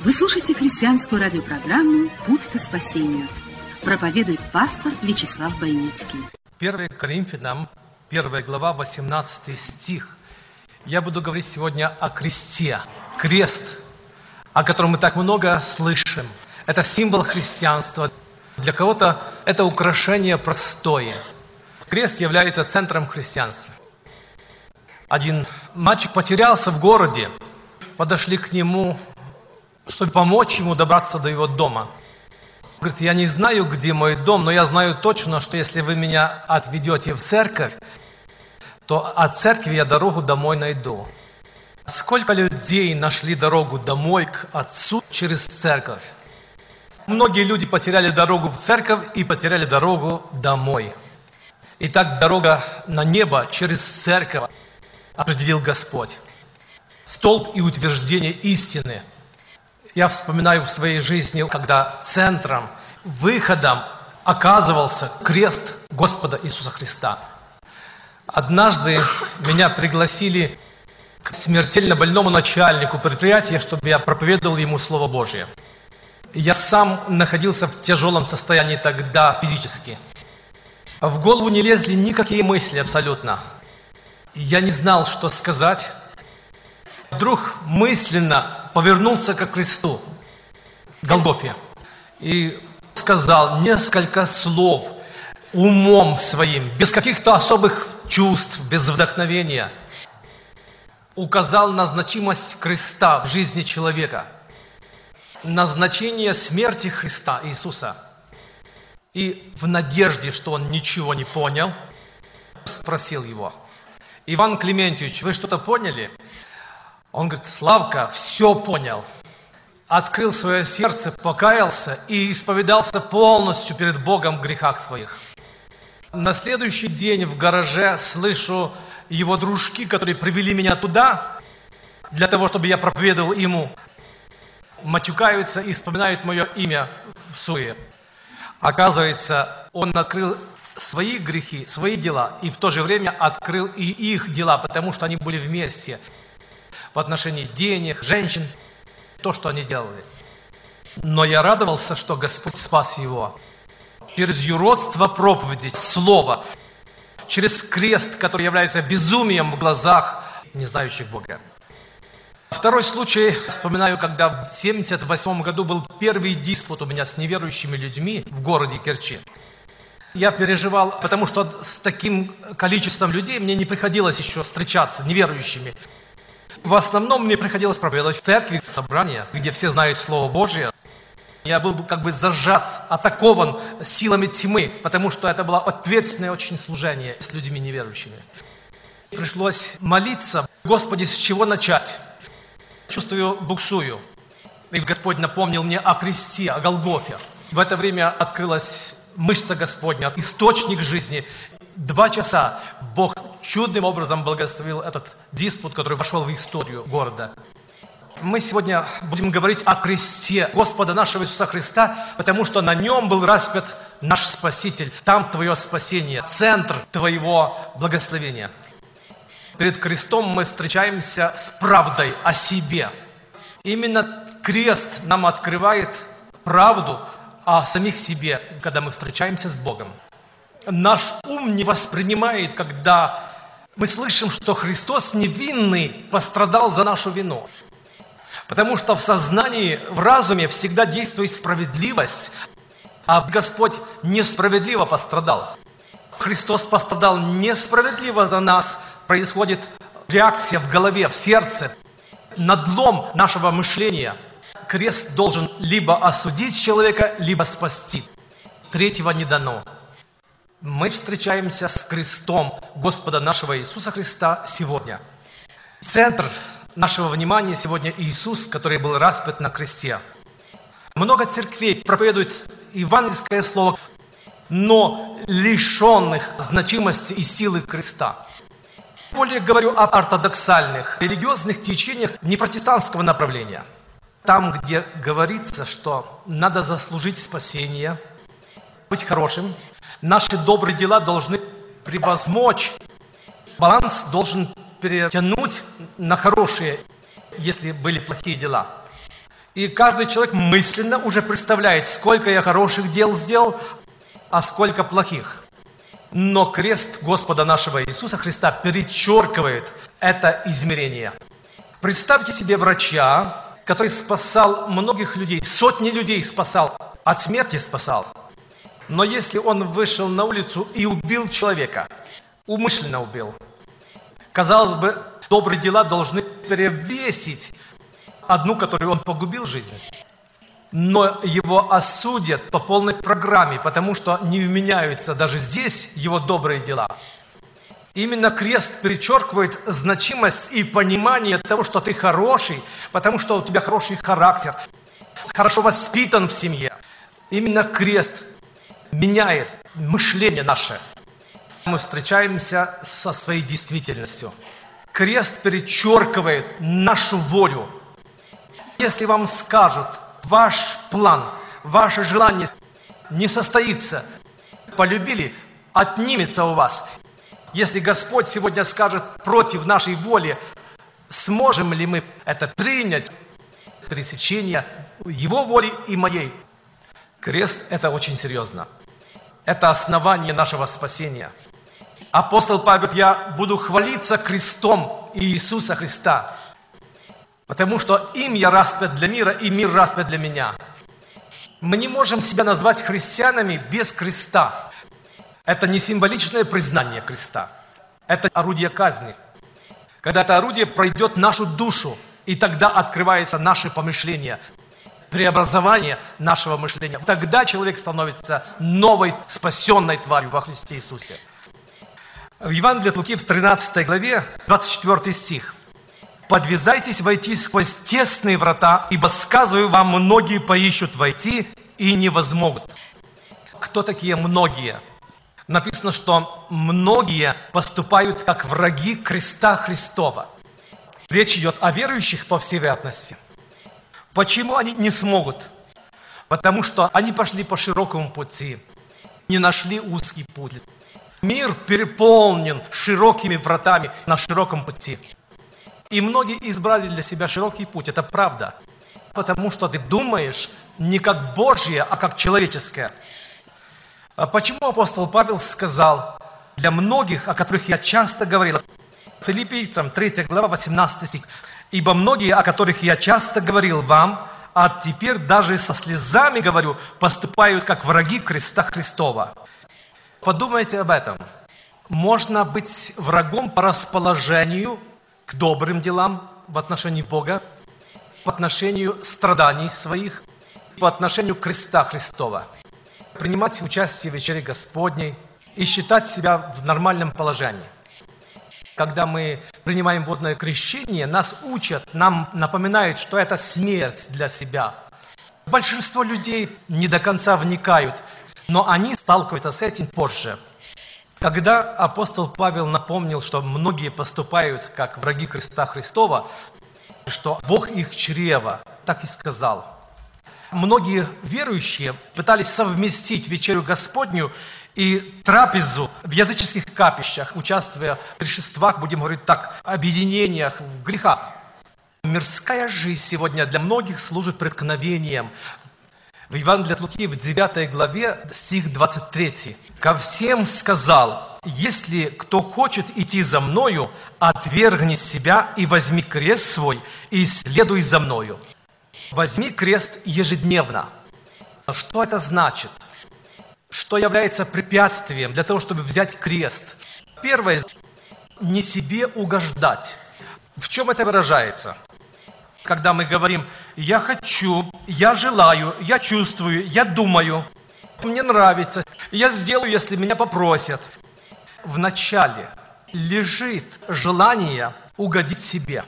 Вы слушаете христианскую радиопрограмму «Путь к спасению». Проповедует пастор Вячеслав Бойницкий. 1 Коринфянам, 1 глава, 18 стих. Я буду говорить сегодня о кресте. Крест, о котором мы так много слышим. Это символ христианства. Для кого-то это украшение простое. Крест является центром христианства. Один мальчик потерялся в городе. Подошли к нему, чтобы помочь ему добраться до его дома. Говорит, я не знаю, где мой дом, но я знаю точно, что если вы меня отведете в церковь, то от церкви я дорогу домой найду. Сколько людей нашли дорогу домой к Отцу через церковь? Многие люди потеряли дорогу в церковь и потеряли дорогу домой. Итак, дорога на небо через церковь определил Господь. Столб и утверждение истины. Я вспоминаю в своей жизни, когда центром, выходом оказывался крест Господа Иисуса Христа. Однажды меня пригласили к смертельно больному начальнику предприятия, чтобы я проповедовал ему Слово Божье. Я сам находился в тяжелом состоянии тогда физически. В голову не лезли никакие мысли абсолютно – я не знал, что сказать. Вдруг мысленно повернулся к кресту, Голгофе, и сказал несколько слов умом своим, без каких-то особых чувств, без вдохновения. Указал на значимость креста в жизни человека, назначение смерти Христа Иисуса. И в надежде, что он ничего не понял, спросил его – Иван Клементьевич, вы что-то поняли? Он говорит, Славка, все понял. Открыл свое сердце, покаялся и исповедался полностью перед Богом в грехах своих. На следующий день в гараже слышу его дружки, которые привели меня туда, для того, чтобы я проповедовал ему, матюкаются и вспоминают мое имя в суе. Оказывается, он открыл свои грехи, свои дела, и в то же время открыл и их дела, потому что они были вместе в отношении денег, женщин, то, что они делали. Но я радовался, что Господь спас его. Через юродство проповеди, слова, через крест, который является безумием в глазах не знающих Бога. Второй случай, вспоминаю, когда в 1978 году был первый диспут у меня с неверующими людьми в городе Керчи. Я переживал, потому что с таким количеством людей мне не приходилось еще встречаться, неверующими. В основном мне приходилось проповедовать в церкви, в собрания, где все знают Слово Божье. Я был как бы зажат, атакован силами тьмы, потому что это было ответственное очень служение с людьми неверующими. Пришлось молиться, Господи, с чего начать? Чувствую, буксую. И Господь напомнил мне о кресте, о Голгофе. В это время открылась мышца Господня, источник жизни. Два часа Бог чудным образом благословил этот диспут, который вошел в историю города. Мы сегодня будем говорить о кресте Господа нашего Иисуса Христа, потому что на нем был распят наш Спаситель. Там твое спасение, центр твоего благословения. Перед крестом мы встречаемся с правдой о себе. Именно крест нам открывает правду о самих себе, когда мы встречаемся с Богом. Наш ум не воспринимает, когда мы слышим, что Христос невинный пострадал за нашу вину. Потому что в сознании, в разуме всегда действует справедливость, а Господь несправедливо пострадал. Христос пострадал несправедливо за нас, происходит реакция в голове, в сердце, надлом нашего мышления – крест должен либо осудить человека, либо спасти. Третьего не дано. Мы встречаемся с крестом Господа нашего Иисуса Христа сегодня. Центр нашего внимания сегодня Иисус, который был распят на кресте. Много церквей проповедуют евангельское слово, но лишенных значимости и силы креста. Более говорю о ортодоксальных религиозных течениях непротестантского направления. Там, где говорится, что надо заслужить спасение, быть хорошим, наши добрые дела должны превозмочь, баланс должен перетянуть на хорошие, если были плохие дела. И каждый человек мысленно уже представляет, сколько я хороших дел сделал, а сколько плохих. Но крест Господа нашего Иисуса Христа перечеркивает это измерение. Представьте себе врача, который спасал многих людей, сотни людей спасал, от смерти спасал. Но если он вышел на улицу и убил человека, умышленно убил, казалось бы, добрые дела должны перевесить одну, которую он погубил жизнь но его осудят по полной программе, потому что не вменяются даже здесь его добрые дела. Именно крест перечеркивает значимость и понимание того, что ты хороший, потому что у тебя хороший характер, хорошо воспитан в семье. Именно крест меняет мышление наше. Мы встречаемся со своей действительностью. Крест перечеркивает нашу волю. Если вам скажут, ваш план, ваше желание не состоится, полюбили, отнимется у вас. Если Господь сегодня скажет против нашей воли, сможем ли мы это принять? Пресечение Его воли и моей. Крест – это очень серьезно. Это основание нашего спасения. Апостол Павел говорит, я буду хвалиться крестом Иисуса Христа – Потому что им я распят для мира, и мир распят для меня. Мы не можем себя назвать христианами без креста. Это не символичное признание креста. Это орудие казни. Когда это орудие пройдет нашу душу, и тогда открывается наше помышление, преобразование нашего мышления. Тогда человек становится новой спасенной тварью во Христе Иисусе. В Евангелии от Луки в 13 главе, 24 стих подвязайтесь войти сквозь тесные врата, ибо, сказываю вам, многие поищут войти и не возмогут. Кто такие многие? Написано, что многие поступают как враги креста Христова. Речь идет о верующих, по всей вероятности. Почему они не смогут? Потому что они пошли по широкому пути, не нашли узкий путь. Мир переполнен широкими вратами на широком пути. И многие избрали для себя широкий путь. Это правда. Потому что ты думаешь не как Божье, а как человеческое. А почему апостол Павел сказал, для многих, о которых я часто говорил, Филиппийцам 3 глава 18 стих, «Ибо многие, о которых я часто говорил вам, а теперь даже со слезами говорю, поступают как враги креста Христова». Подумайте об этом. Можно быть врагом по расположению к добрым делам в отношении Бога, по отношению страданий своих, по отношению креста Христова. Принимать участие в вечере Господней и считать себя в нормальном положении. Когда мы принимаем водное крещение, нас учат, нам напоминают, что это смерть для себя. Большинство людей не до конца вникают, но они сталкиваются с этим позже – когда апостол Павел напомнил, что многие поступают как враги креста Христова, что Бог их чрево, так и сказал. Многие верующие пытались совместить вечерю Господню и трапезу в языческих капищах, участвуя в пришествах, будем говорить так, объединениях, в грехах. Мирская жизнь сегодня для многих служит преткновением. В Евангелии от Луки в 9 главе, стих 23 ко всем сказал, если кто хочет идти за мною, отвергни себя и возьми крест свой и следуй за мною. Возьми крест ежедневно. Что это значит? Что является препятствием для того, чтобы взять крест? Первое, не себе угождать. В чем это выражается? Когда мы говорим, я хочу, я желаю, я чувствую, я думаю, мне нравится, я сделаю, если меня попросят. В начале лежит желание угодить себе.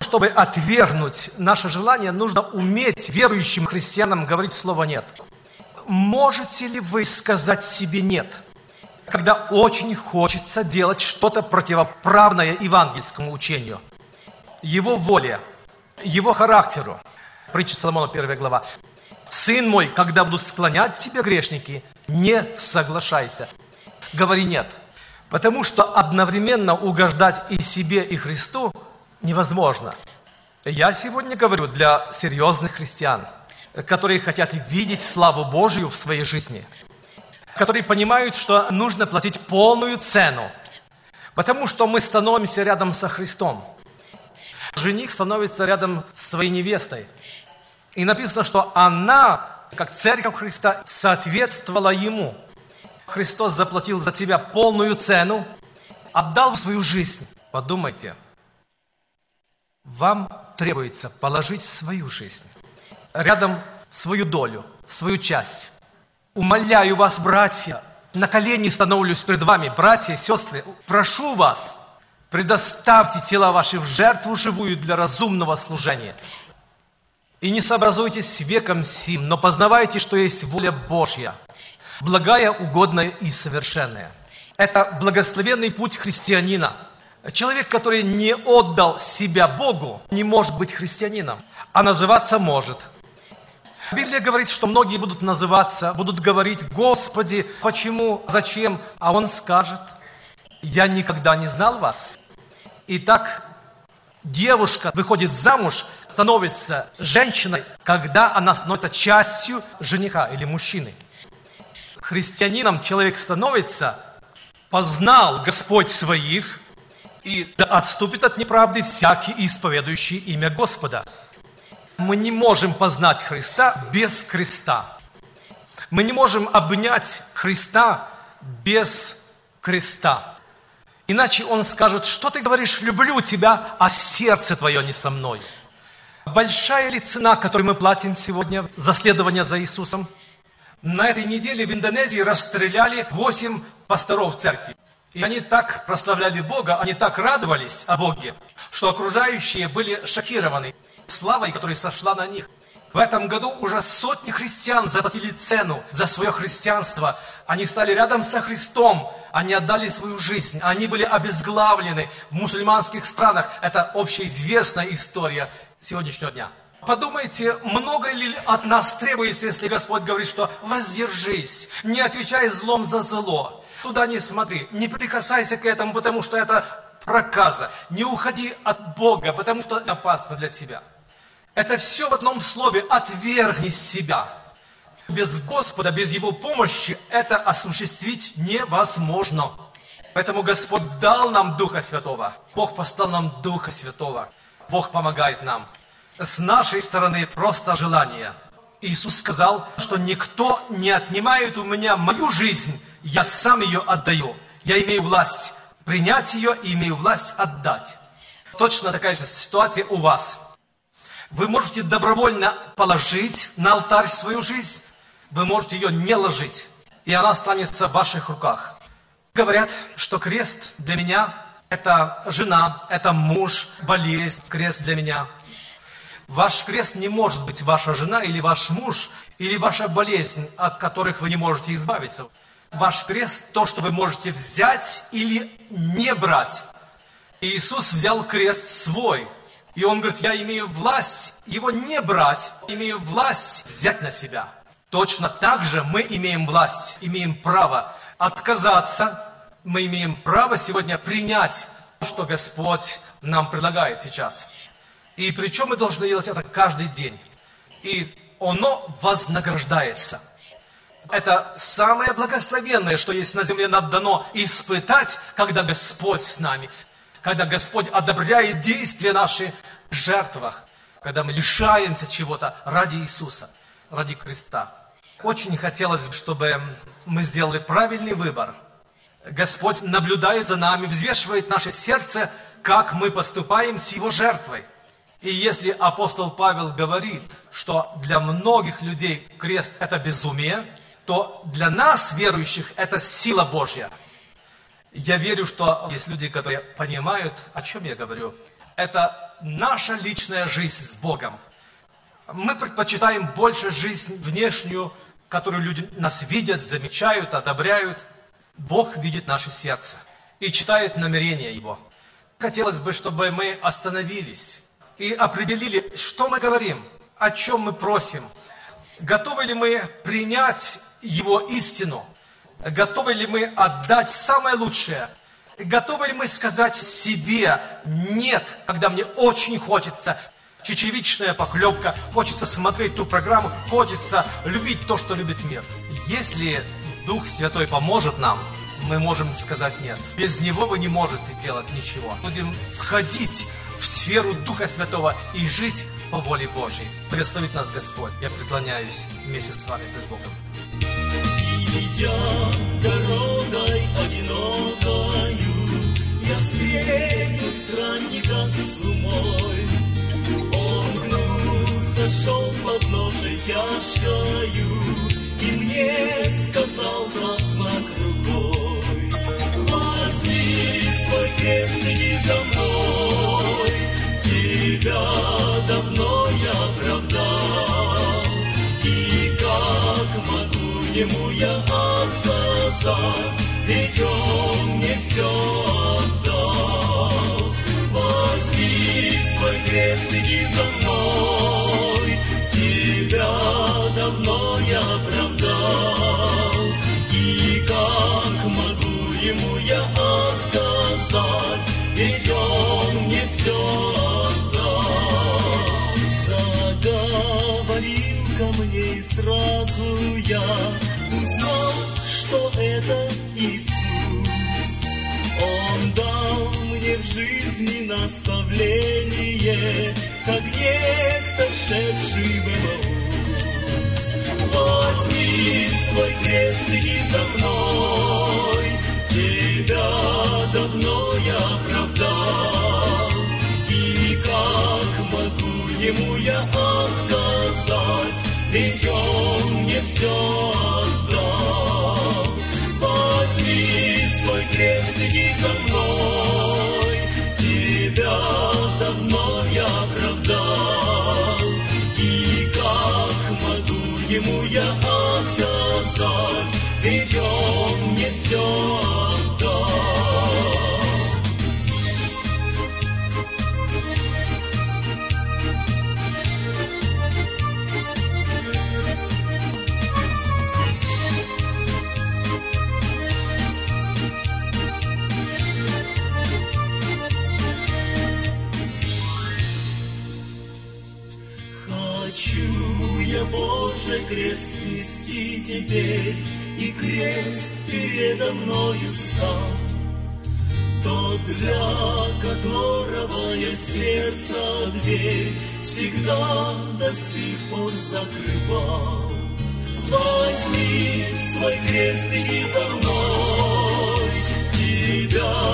Чтобы отвергнуть наше желание, нужно уметь верующим христианам говорить слово «нет». Можете ли вы сказать себе «нет», когда очень хочется делать что-то противоправное евангельскому учению, его воле, его характеру? Притча Соломона, 1 глава. «Сын мой, когда будут склонять тебя грешники, не соглашайся». Говори «нет». Потому что одновременно угождать и себе, и Христу невозможно. Я сегодня говорю для серьезных христиан, которые хотят видеть славу Божью в своей жизни, которые понимают, что нужно платить полную цену, потому что мы становимся рядом со Христом. Жених становится рядом с своей невестой. И написано, что она, как церковь Христа, соответствовала ему – Христос заплатил за тебя полную цену, отдал свою жизнь. Подумайте, вам требуется положить свою жизнь, рядом свою долю, свою часть. Умоляю вас, братья, на колени становлюсь перед вами, братья, сестры, прошу вас, предоставьте тела ваши в жертву живую для разумного служения. И не сообразуйтесь с веком сим, но познавайте, что есть воля Божья – благая, угодная и совершенная. Это благословенный путь христианина. Человек, который не отдал себя Богу, не может быть христианином, а называться может. Библия говорит, что многие будут называться, будут говорить, Господи, почему, зачем? А Он скажет, я никогда не знал вас. Итак, девушка выходит замуж, становится женщиной, когда она становится частью жениха или мужчины христианином человек становится, познал Господь своих, и отступит от неправды всякий исповедующий имя Господа. Мы не можем познать Христа без креста. Мы не можем обнять Христа без креста. Иначе Он скажет, что ты говоришь, люблю тебя, а сердце твое не со мной. Большая ли цена, которую мы платим сегодня за следование за Иисусом – на этой неделе в Индонезии расстреляли 8 пасторов церкви. И они так прославляли Бога, они так радовались о Боге, что окружающие были шокированы славой, которая сошла на них. В этом году уже сотни христиан заплатили цену за свое христианство. Они стали рядом со Христом, они отдали свою жизнь, они были обезглавлены в мусульманских странах. Это общеизвестная история сегодняшнего дня. Подумайте, много ли от нас требуется, если Господь говорит, что воздержись, не отвечай злом за зло. Туда не смотри, не прикасайся к этому, потому что это проказа. Не уходи от Бога, потому что это опасно для тебя. Это все в одном слове «отвергни себя». Без Господа, без Его помощи это осуществить невозможно. Поэтому Господь дал нам Духа Святого. Бог послал нам Духа Святого. Бог помогает нам с нашей стороны просто желание. Иисус сказал, что никто не отнимает у меня мою жизнь, я сам ее отдаю. Я имею власть принять ее и имею власть отдать. Точно такая же ситуация у вас. Вы можете добровольно положить на алтарь свою жизнь, вы можете ее не ложить, и она останется в ваших руках. Говорят, что крест для меня – это жена, это муж, болезнь, крест для меня – Ваш крест не может быть ваша жена или ваш муж, или ваша болезнь, от которых вы не можете избавиться. Ваш крест – то, что вы можете взять или не брать. Иисус взял крест свой. И Он говорит, я имею власть его не брать, имею власть взять на себя. Точно так же мы имеем власть, имеем право отказаться, мы имеем право сегодня принять, что Господь нам предлагает сейчас. И причем мы должны делать это каждый день. И оно вознаграждается. Это самое благословенное, что есть на земле, нам дано испытать, когда Господь с нами. Когда Господь одобряет действия наши в жертвах. Когда мы лишаемся чего-то ради Иисуса, ради креста. Очень хотелось бы, чтобы мы сделали правильный выбор. Господь наблюдает за нами, взвешивает наше сердце, как мы поступаем с Его жертвой. И если апостол Павел говорит, что для многих людей крест – это безумие, то для нас, верующих, это сила Божья. Я верю, что есть люди, которые понимают, о чем я говорю. Это наша личная жизнь с Богом. Мы предпочитаем больше жизнь внешнюю, которую люди нас видят, замечают, одобряют. Бог видит наше сердце и читает намерения Его. Хотелось бы, чтобы мы остановились и определили, что мы говорим, о чем мы просим. Готовы ли мы принять Его истину? Готовы ли мы отдать самое лучшее? Готовы ли мы сказать себе «нет», когда мне очень хочется чечевичная похлебка, хочется смотреть ту программу, хочется любить то, что любит мир. Если Дух Святой поможет нам, мы можем сказать нет. Без Него вы не можете делать ничего. Будем входить в сферу Духа Святого и жить по воле Божьей. Благословит нас Господь. Я преклоняюсь вместе с вами пред Богом. Идя дорогой одинокою, Я встретил странника с умой. Он гнулся, шел под ножей тяжкою, И мне сказал на знак рукой, Возьми свой крест, иди за мной, Тебя давно я оправдал, И как могу ему я отказать, Ведь все отдал. Возьми свой крест, иди за мной, Тебя давно я оправдал, И как могу ему я отказать, Ведь он все отдал. Заговорил ко мне сразу я жизни наставление, как некто шедший в Эмаус. Возьми свой крест, иди за мной, Тебя давно я оправдал. И как могу ему я отказать, ведь он мне все отдал. Возьми свой крест, иди за мной, Хочу я, Боже, крест нести теперь, И крест передо мною стал, Тот, для которого я сердце дверь Всегда до сих пор закрывал. Возьми свой крест, иди за мной, Тебя